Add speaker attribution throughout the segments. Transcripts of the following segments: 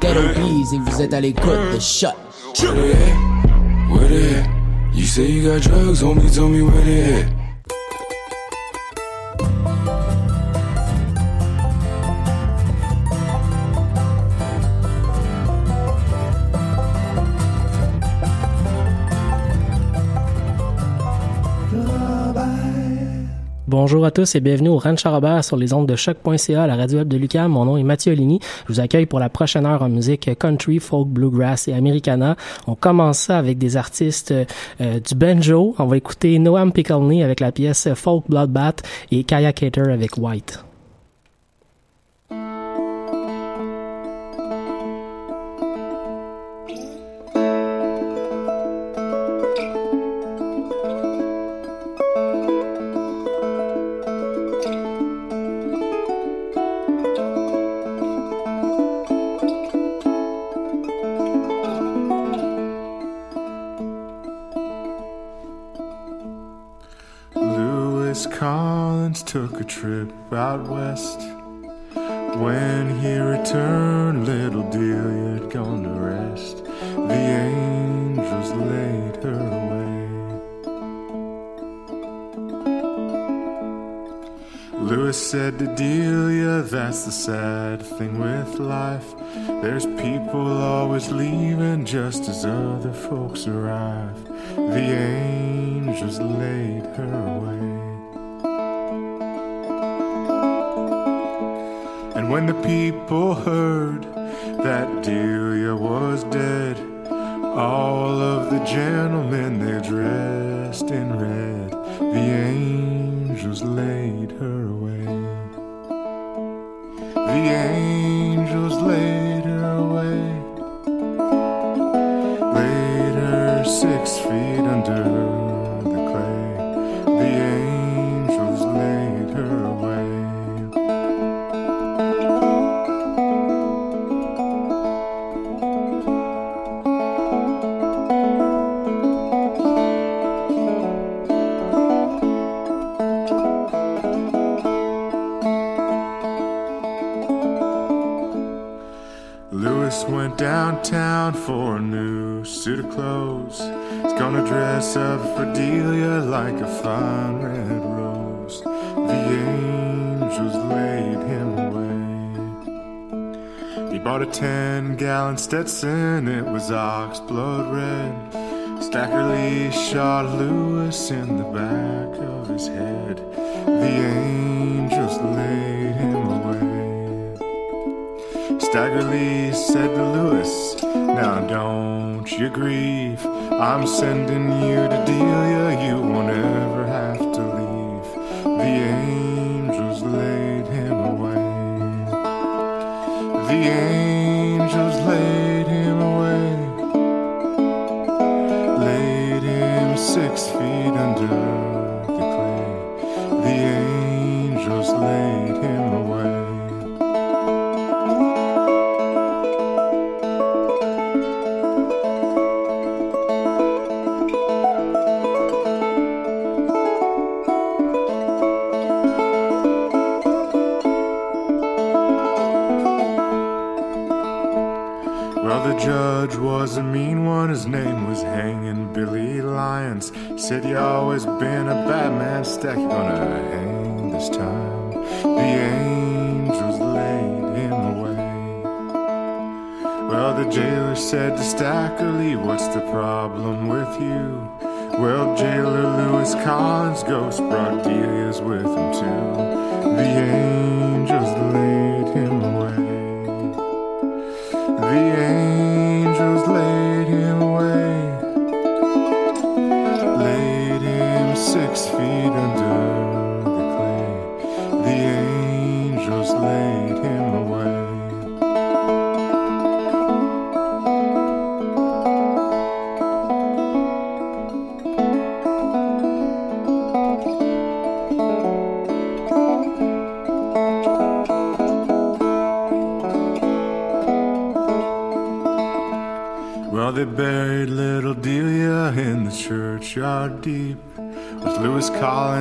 Speaker 1: Dead Obies et vous êtes à l'écoute de Shot.
Speaker 2: Where they at? Where they at? You say you got drugs, homie, tell me where they at.
Speaker 3: Bonjour à tous et bienvenue au Ranch Robert sur les ondes de choc.ca, la radio web de Lucam. Mon nom est Mathieu Oligny. Je vous accueille pour la prochaine heure en musique country, folk, bluegrass et americana. On commence ça avec des artistes euh, du banjo. On va écouter Noam Pickleney avec la pièce Folk Bloodbath et Kaya Cater avec White.
Speaker 4: Out west. When he returned, little Delia had gone to rest. The angels laid her away. Lewis said to Delia, That's the sad thing with life. There's people always leaving just as other folks arrive. The angels laid her away. When the people heard that Delia was dead, all of the gentlemen they dressed in red, the angels laid dress up for Delia like a fine red rose. The angels laid him away. He bought a ten gallon Stetson, it was ox blood red. Stagger Lee shot Lewis in the back of his head. Stagger Lee said to Lewis, Now don't you grieve. I'm sending you to Delia, you won't ever His Collins ghost brought Delia's with him too. The angels laid him away. The angels laid him away. Laid him six feet.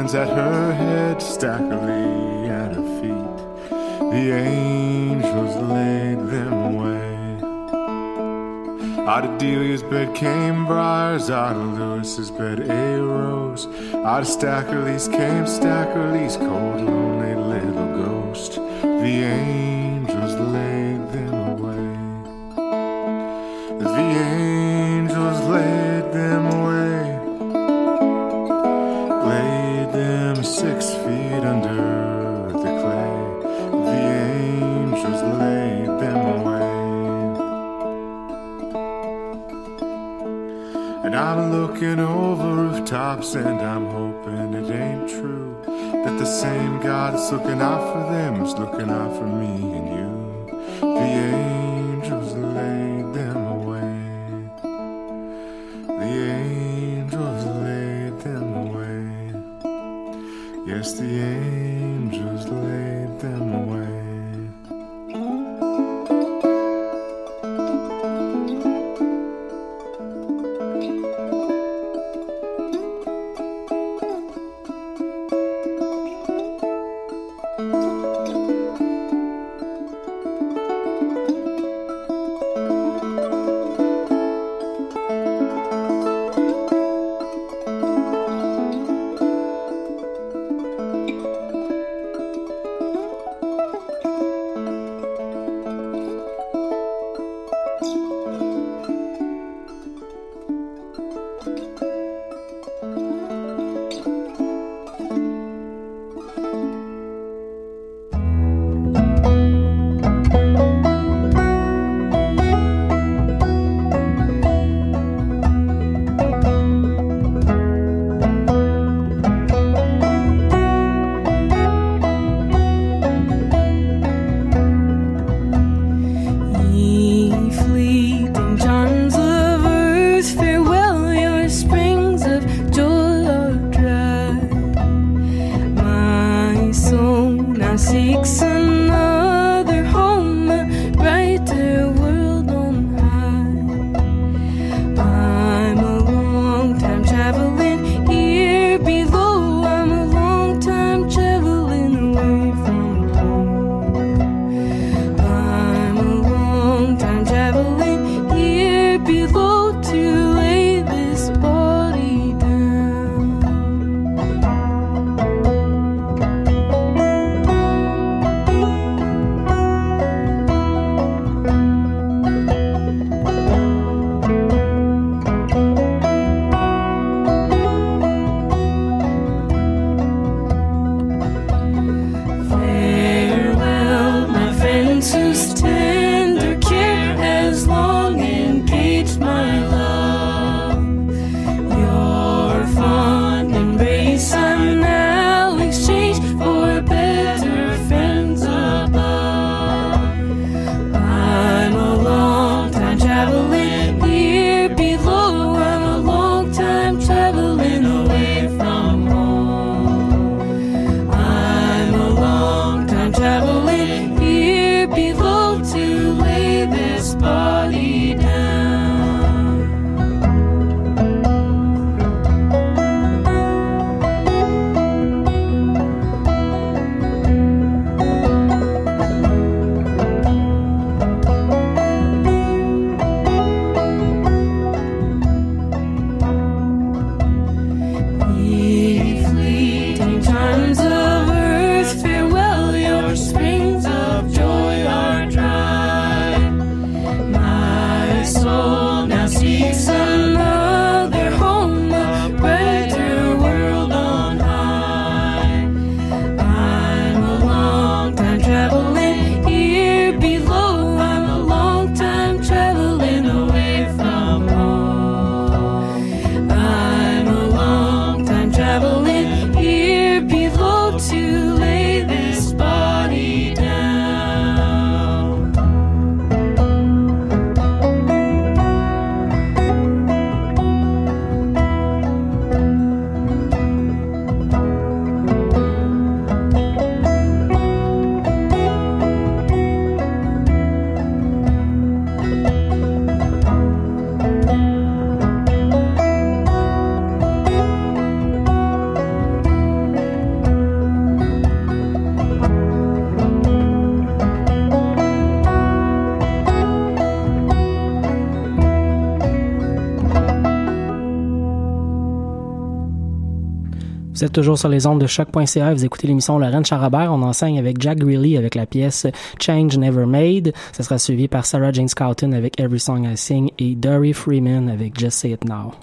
Speaker 4: hands at her head, Stagger Lee at her feet. The angels laid them away. Out of Delia's bed came briars, out of Lewis's bed a rose. Out of Stagger Lee's came Stagger Lee's cold, lonely little ghost. The angels.
Speaker 3: Vous êtes toujours sur les ondes de choc.ca. Vous écoutez l'émission Lorraine Charabert. On enseigne avec Jack Greeley avec la pièce Change Never Made. Ça sera suivi par Sarah Jane Scouten avec Every Song I Sing et Dory Freeman avec Just Say It Now.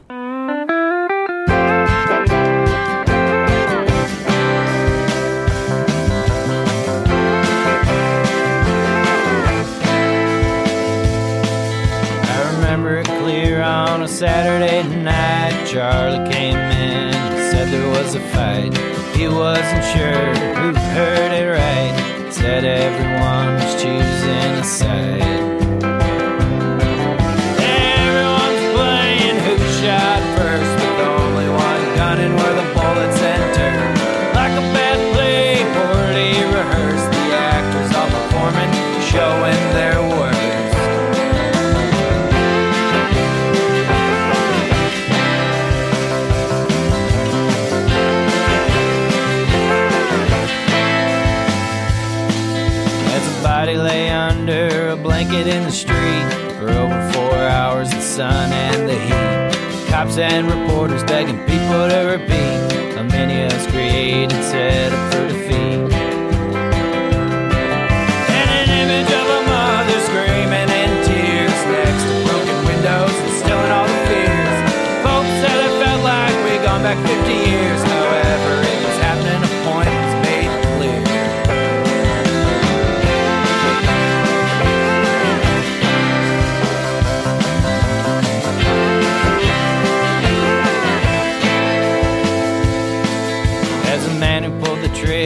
Speaker 5: a fight. He wasn't sure who heard it right. Said everyone was choosing a side.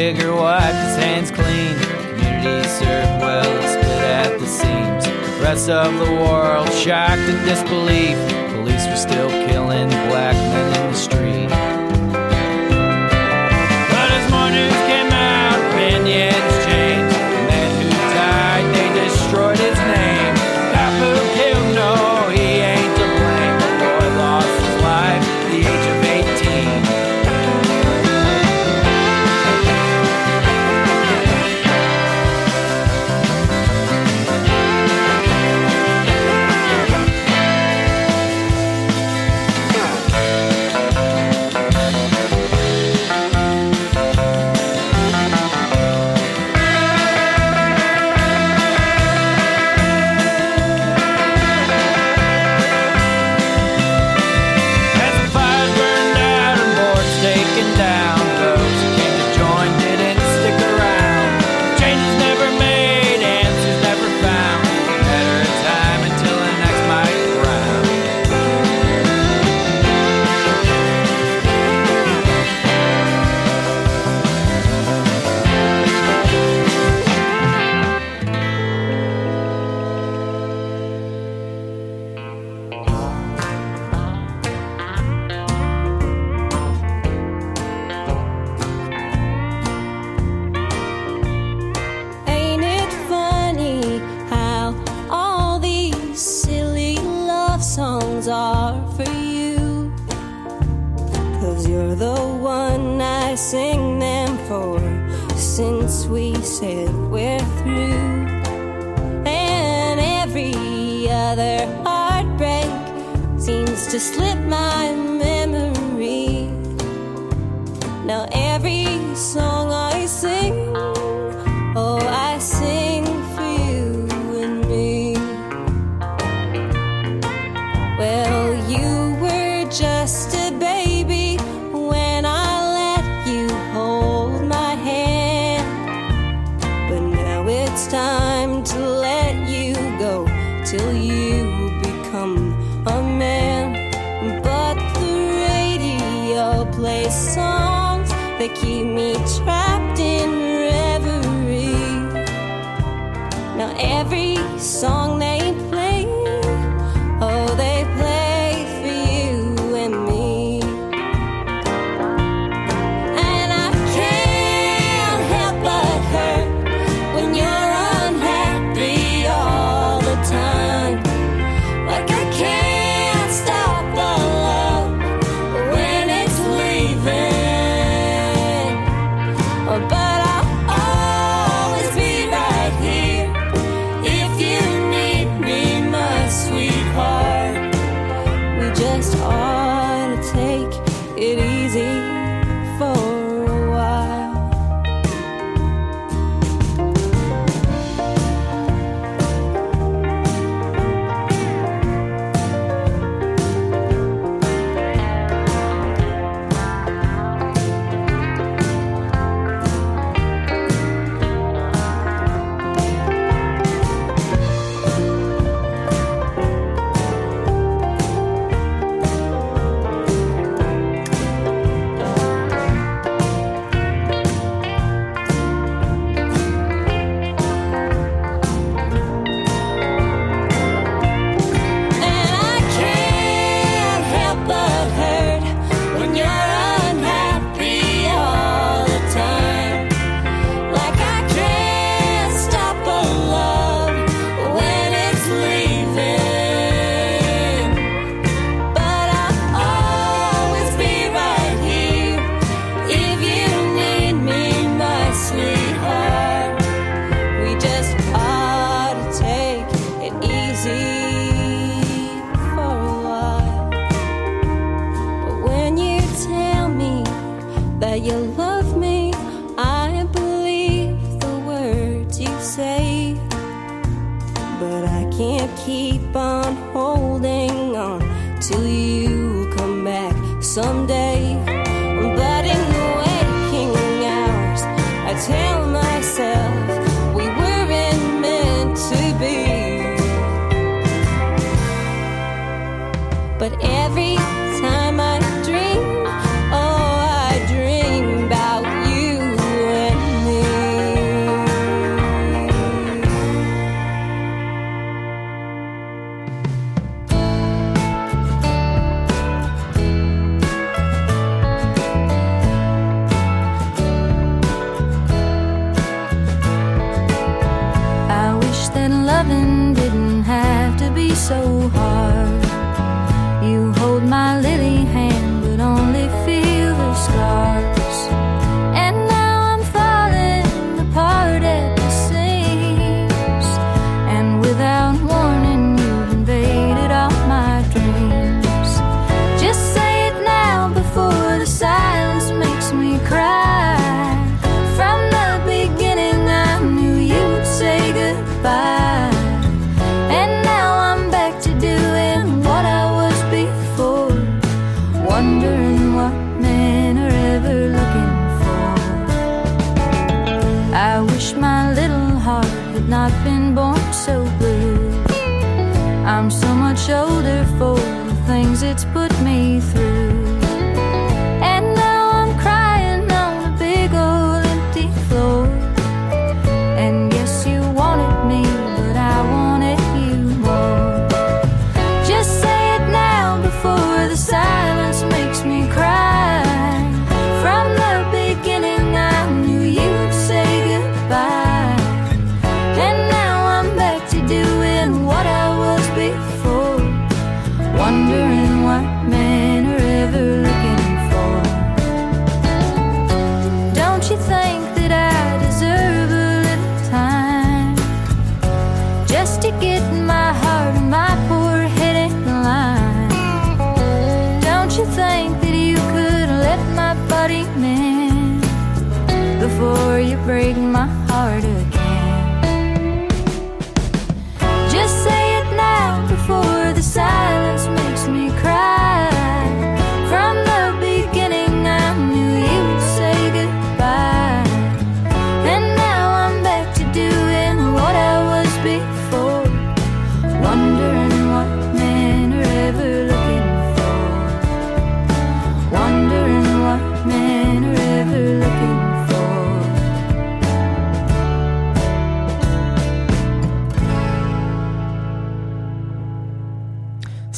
Speaker 5: nigger wiped his hands clean. Community served well, split at the seams. The rest of the world shocked and disbelief. Police were still killing black men
Speaker 6: another heartbreak seems to slip my memory. Now every song.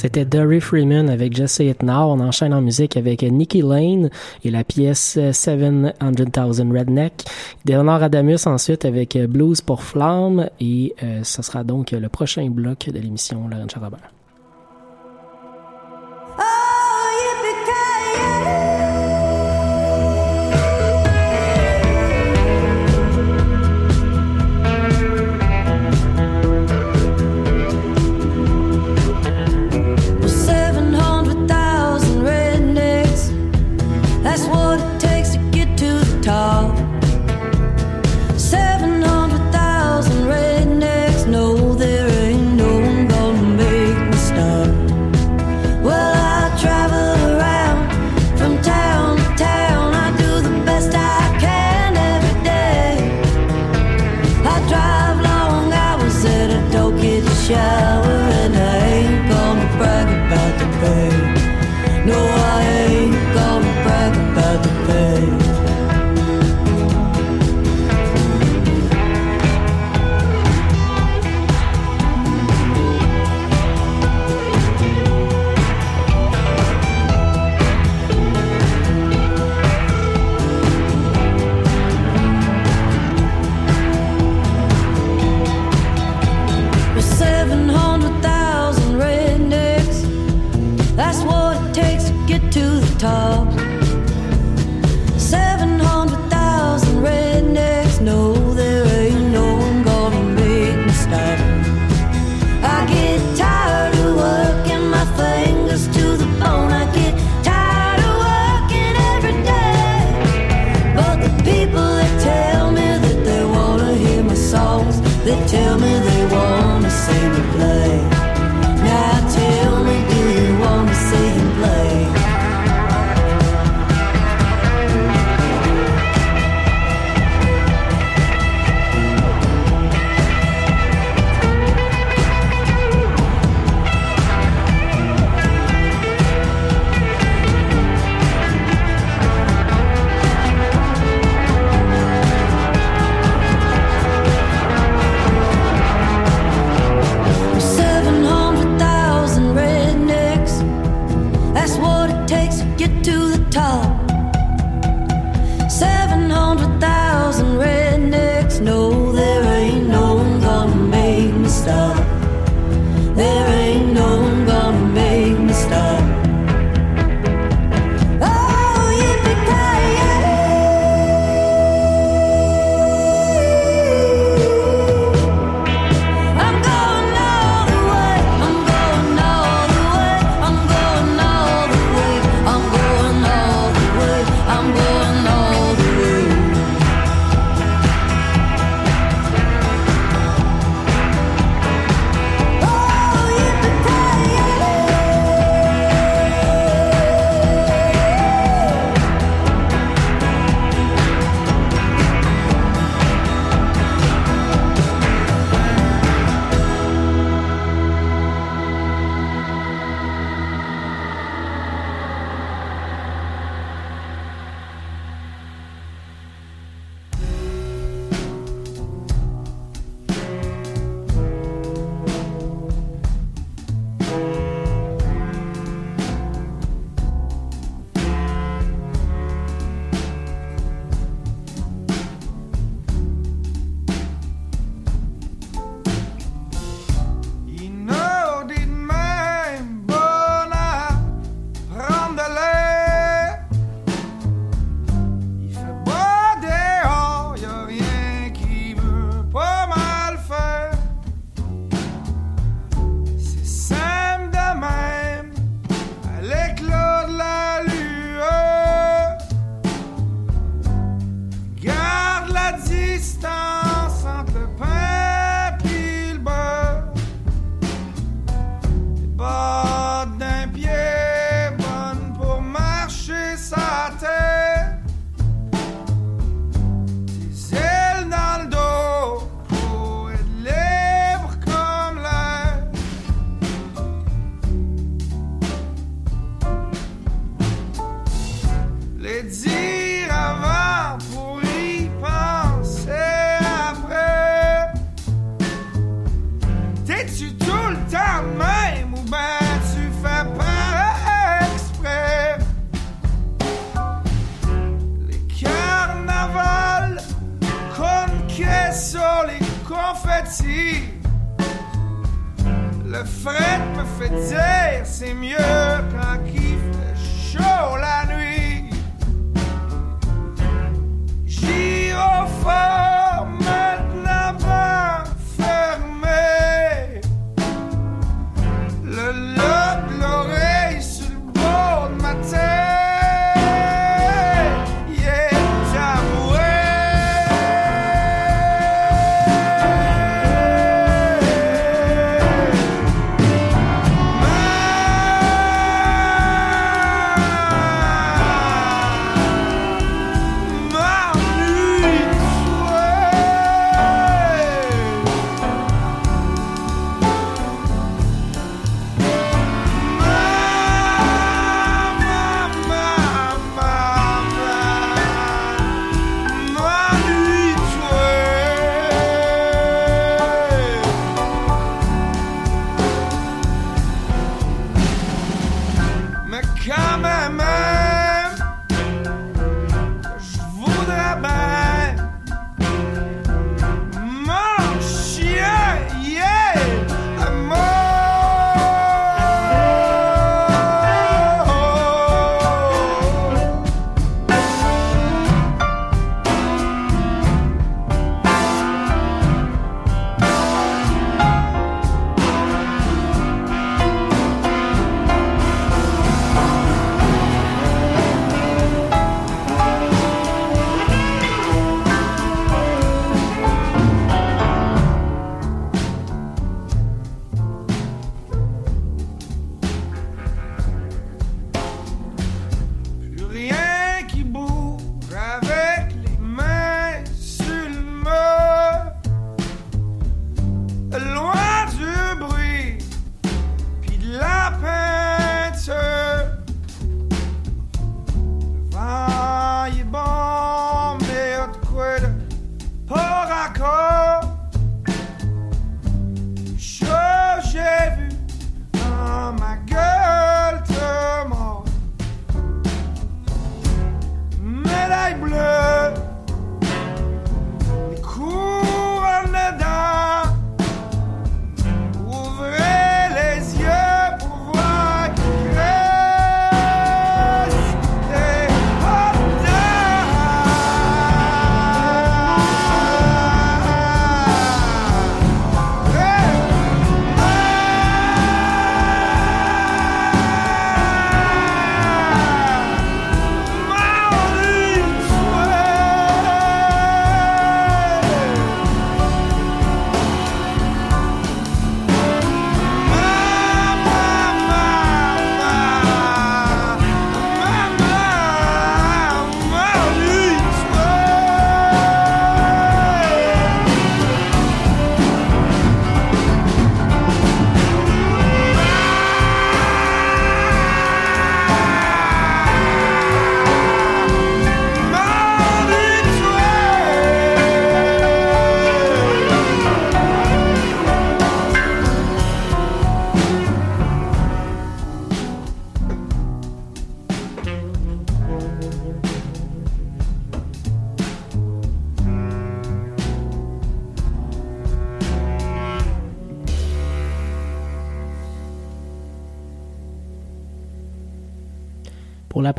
Speaker 3: C'était Dory Freeman avec Just Say It Now. On enchaîne en musique avec Nicky Lane et la pièce 700,000 Redneck. Léonard Adamus ensuite avec Blues pour Flamme et euh, ce sera donc le prochain bloc de l'émission Laurent Charabert.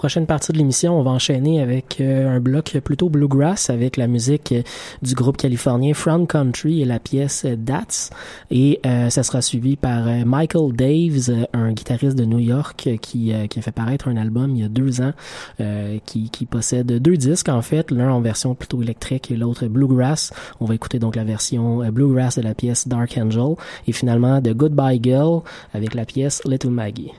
Speaker 3: Prochaine partie de l'émission, on va enchaîner avec euh, un bloc plutôt bluegrass avec la musique du groupe californien Front Country et la pièce Dats. Et euh, ça sera suivi par euh, Michael Daves, un guitariste de New York qui, euh, qui a fait paraître un album il y a deux ans, euh, qui, qui possède deux disques en fait, l'un en version plutôt électrique et l'autre bluegrass. On va écouter donc la version bluegrass de la pièce Dark Angel et finalement de Goodbye Girl avec la pièce Little Maggie.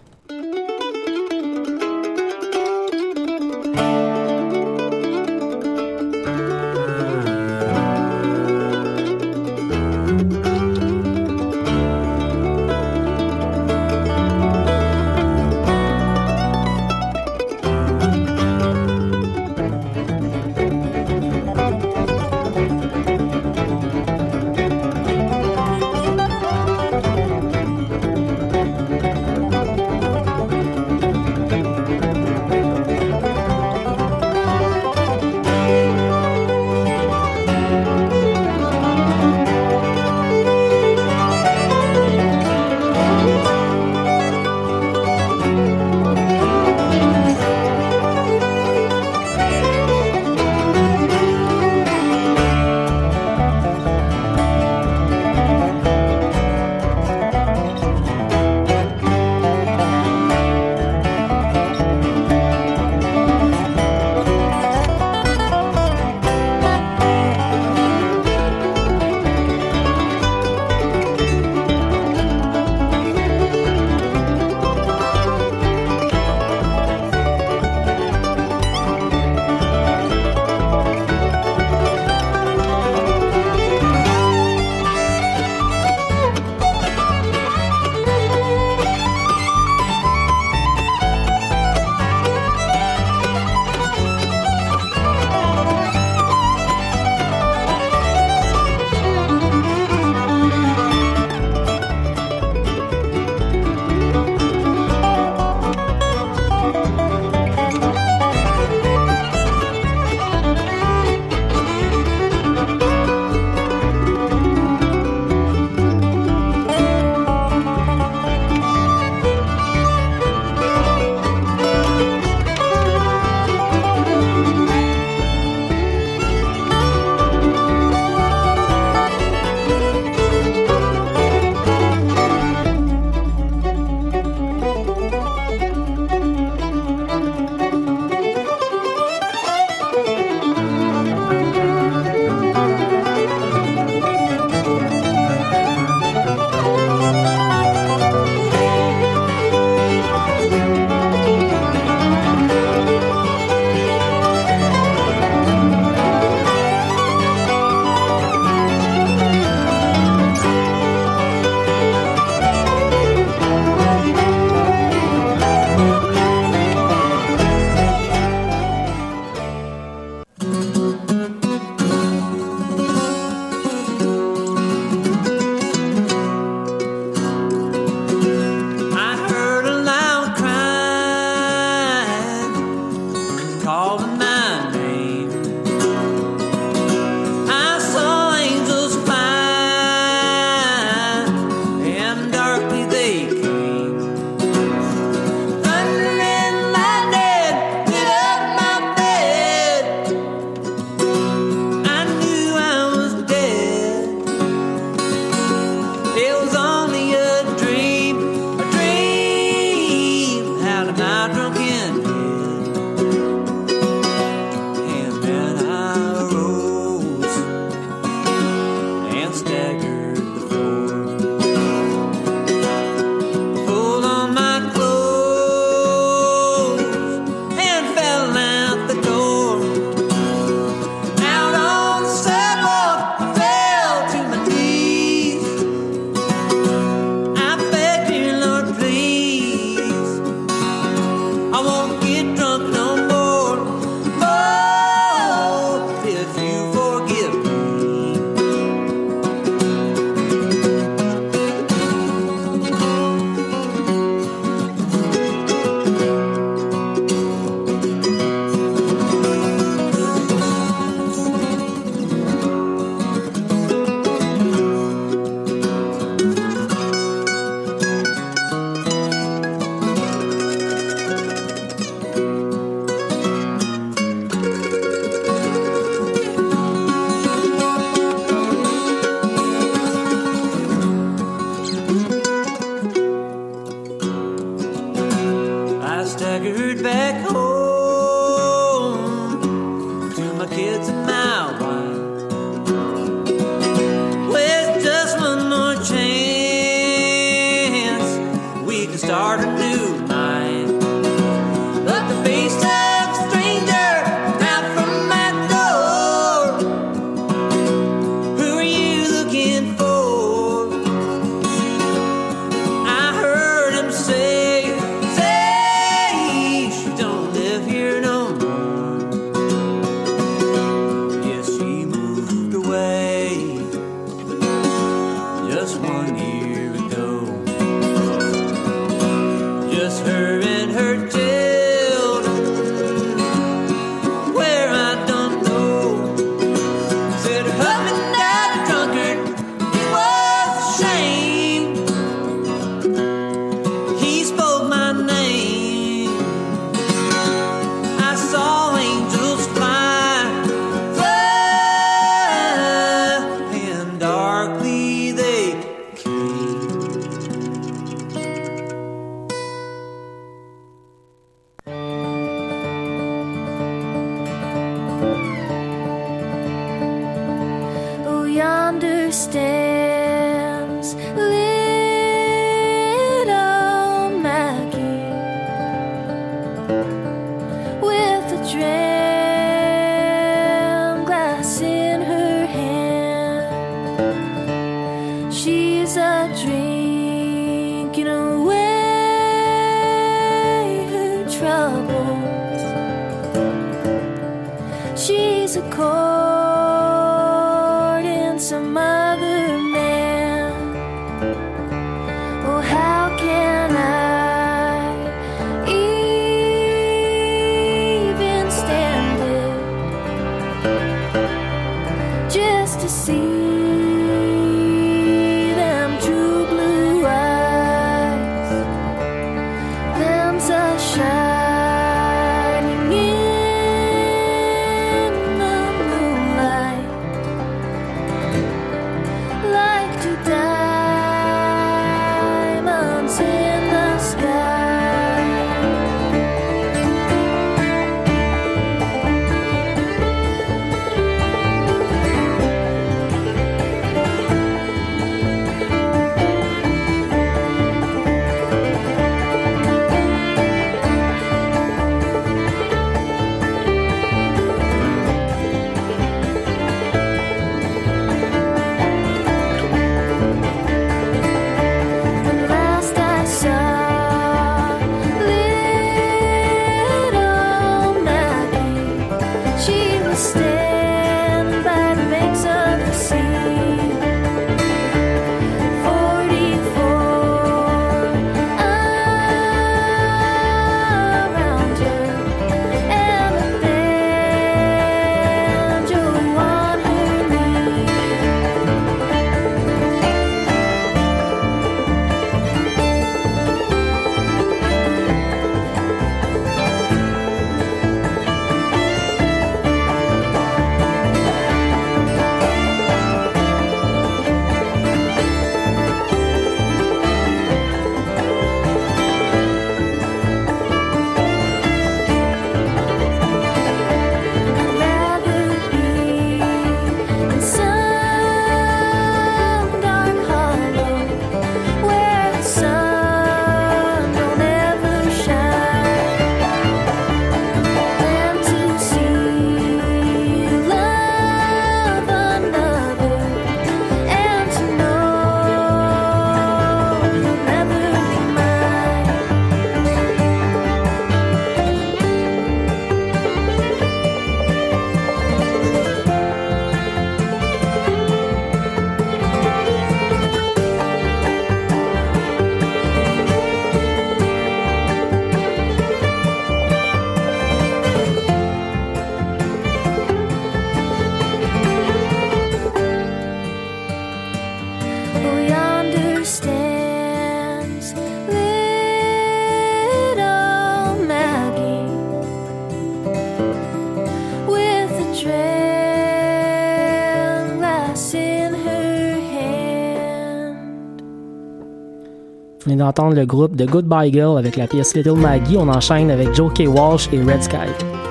Speaker 7: d'entendre le groupe de Goodbye Girl avec la pièce Little Maggie. On enchaîne avec Joe K. Walsh et Red Sky.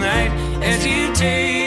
Speaker 7: Tonight as you take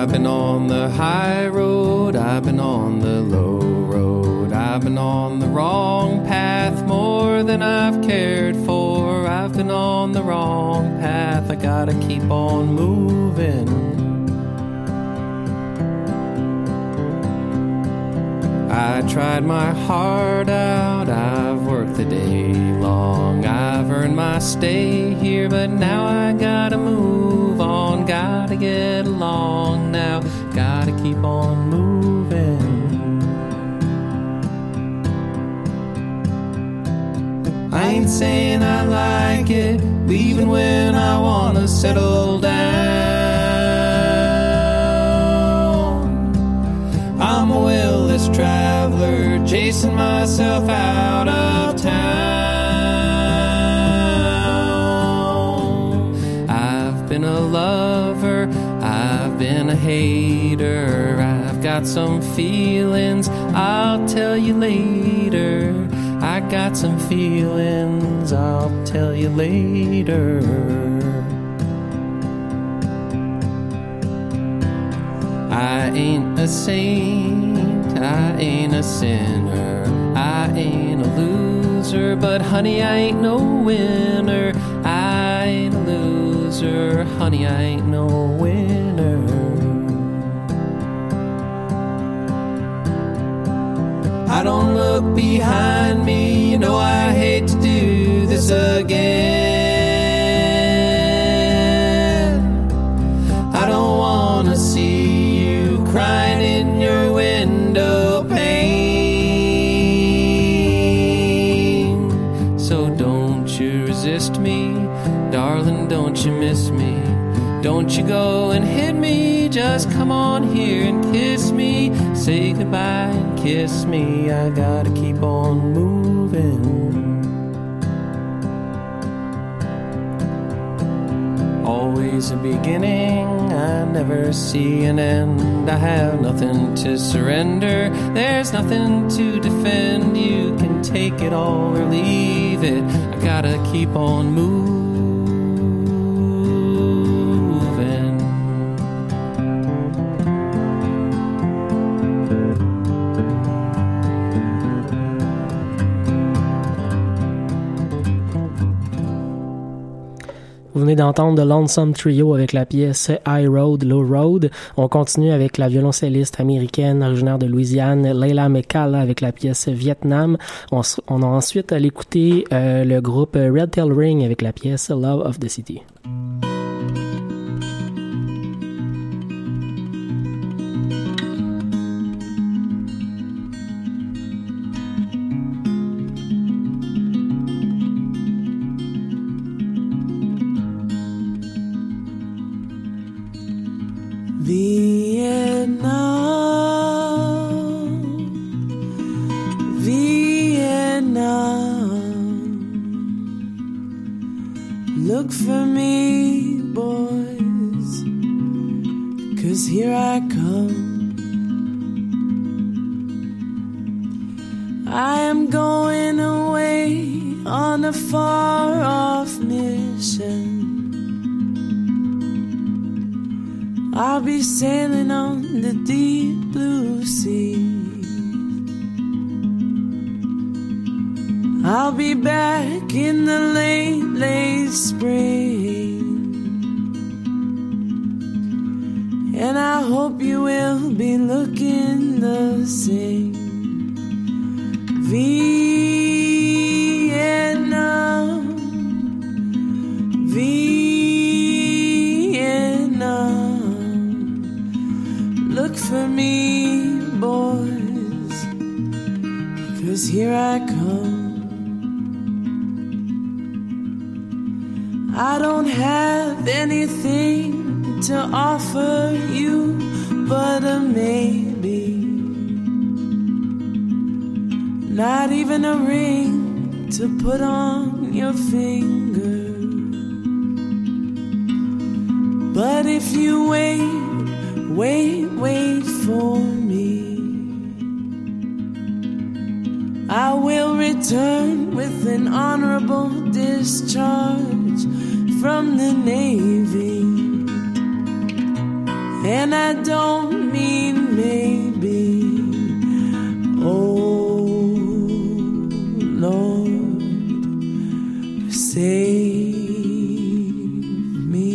Speaker 8: I've been on the high road, I've been on the low road, I've been on the wrong path more than I've cared for. I've been on the wrong path, I gotta keep on moving. I tried my heart out, I've worked the day long, I've earned my stay here, but now I gotta move on, gotta get along keep on moving. I ain't saying I like it, leaving when I wanna settle down. I'm a willless traveler, chasing myself out of town. I've been a lover, I've been a hater, I've got some feelings, I'll tell you later. I got some feelings, I'll tell you later. I ain't a saint, I ain't a sinner, I ain't a loser, but honey, I ain't no winner. I ain't a loser, honey, I ain't no winner. I don't look behind me, you know I hate to do this again. I don't wanna see you crying in your window pane. So don't you resist me, darling, don't you miss me. Don't you go and hit me, just come on here and kiss me. Say goodbye kiss me, I gotta keep on moving. Always a beginning, I never see an end. I have nothing to surrender, there's nothing to defend. You can take it all or leave it. I gotta keep on moving.
Speaker 3: Venez d'entendre The Lonesome Trio avec la pièce High Road, Low Road. On continue avec la violoncelliste américaine originaire de Louisiane, Leila Mekala avec la pièce Vietnam. On a ensuite à l'écouter euh, le groupe Red Tail Ring avec la pièce Love of the City.
Speaker 9: Here I come. I am going away on a far off mission. I'll be sailing on the deep blue sea. I'll be back in the late, late spring. And I hope you will be looking the same. Vietnam, Vietnam. Look for me, boys, cause here I come. I don't have anything to offer you but a maybe. Not even a ring to put on your finger. But if you wait, wait, wait for me, I will return with an honorable discharge from the Navy. And I don't mean maybe. Oh Lord, save me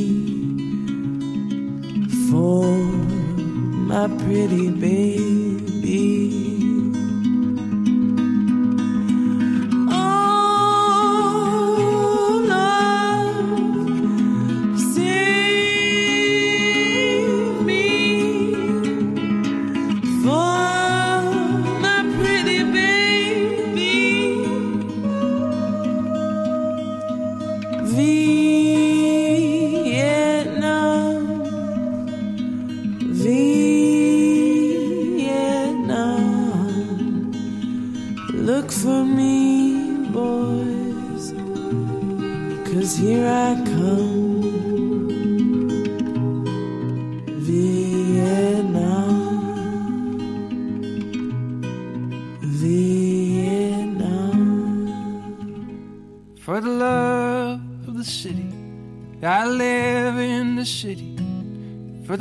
Speaker 9: for my pretty baby.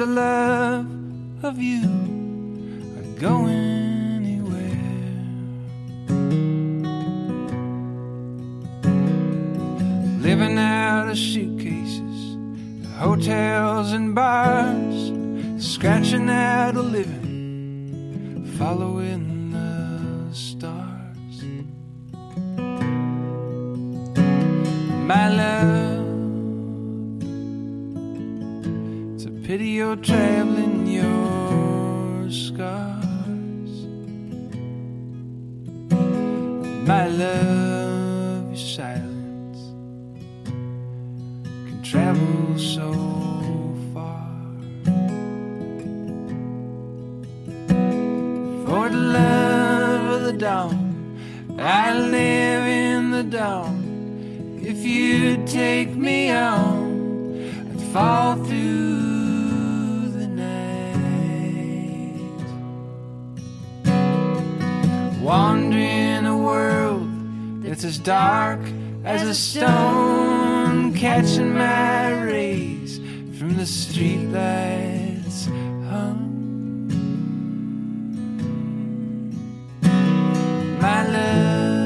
Speaker 9: For
Speaker 7: from the streetlights hung. My love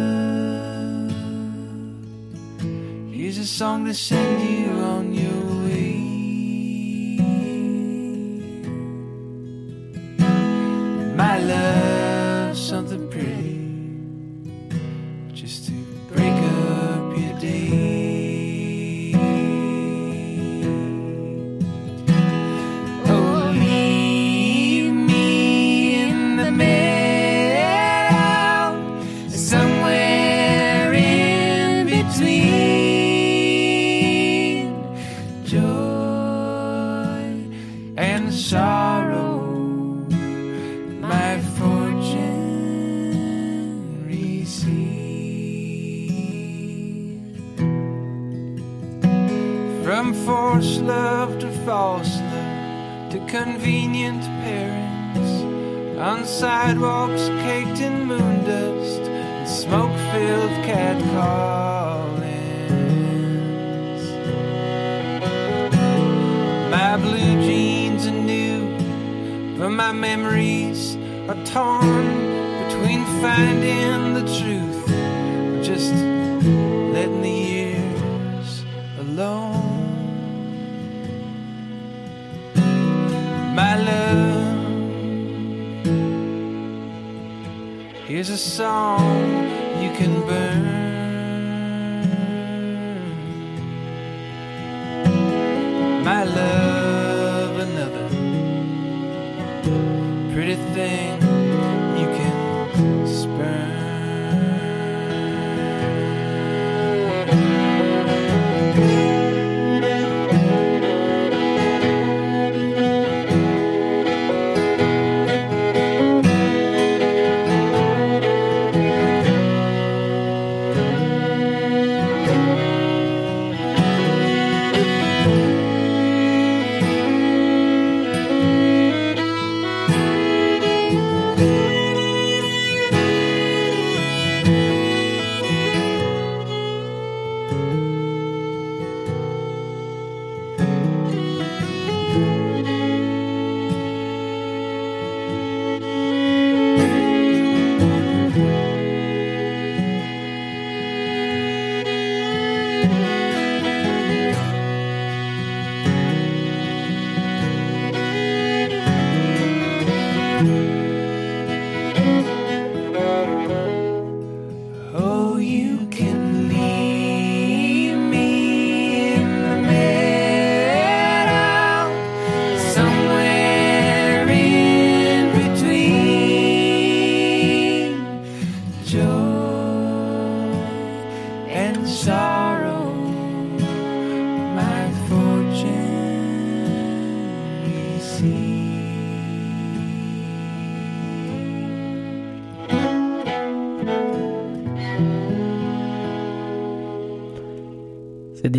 Speaker 7: is a song to send you on your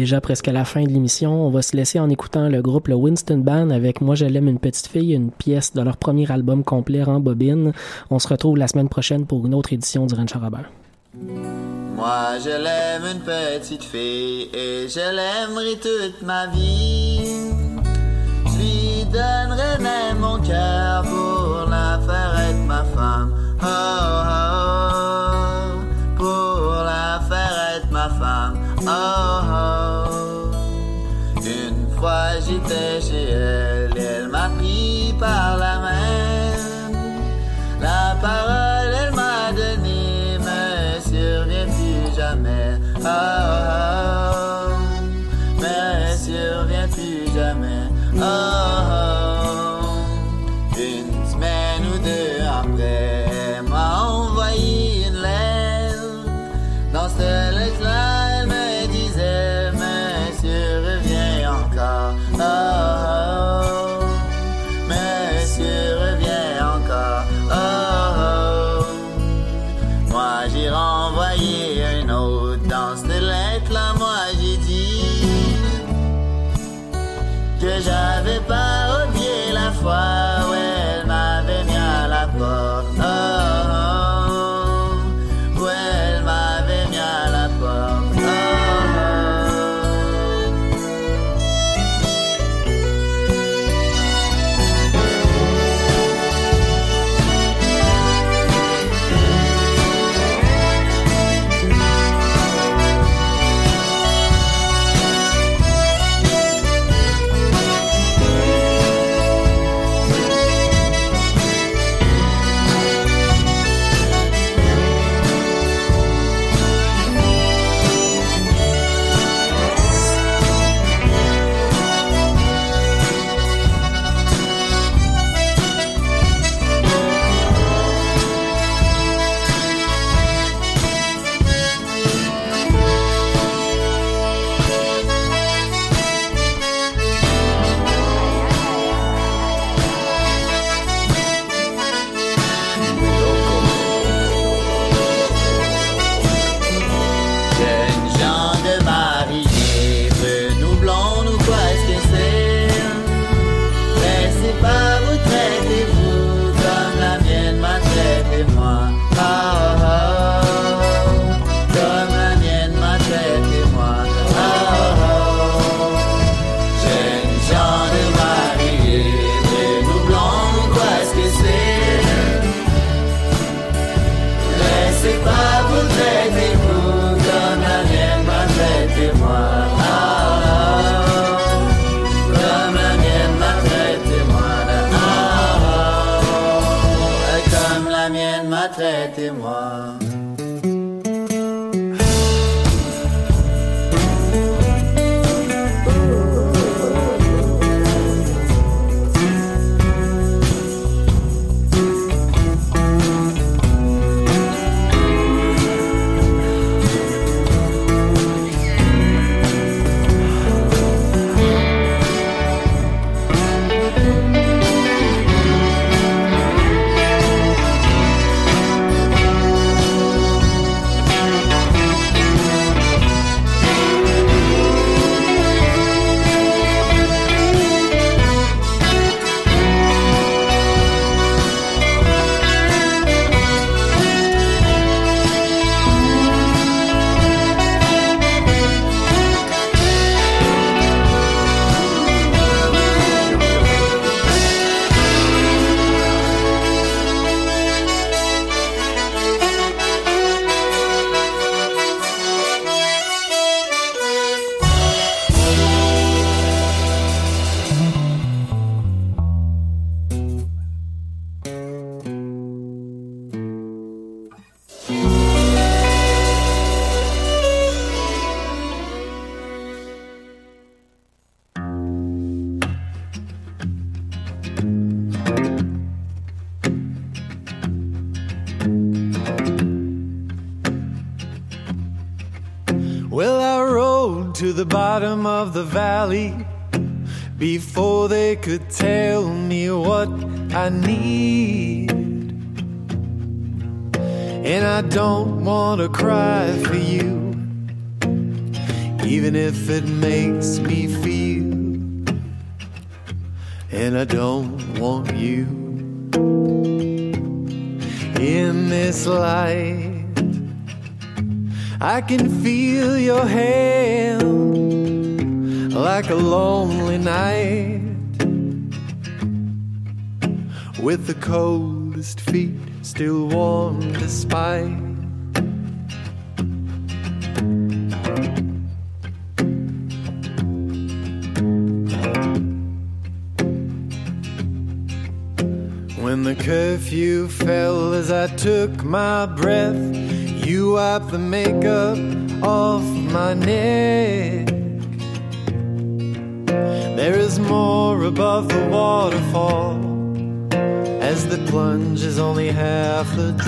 Speaker 3: déjà presque la fin de l'émission. On va se laisser en écoutant le groupe le Winston Band avec Moi je l'aime une petite fille, une pièce de leur premier album complet en bobine. On se retrouve la semaine prochaine pour une autre édition du Ranch Robert.
Speaker 10: Moi je l'aime une petite fille et je l'aimerai toute ma vie. Je lui donnerai même mon cœur pour la faire être ma femme. Oh, oh,
Speaker 11: bottom of the valley before they could tell me what I need. And I don't want to cry for you, even if it makes me feel. And I don't want you in this light. I can feel your hand like a lonely night with the coldest feet still warm despite. When the curfew fell as I took my breath, you wiped the makeup off my neck. There is more above the waterfall as the plunge is only half the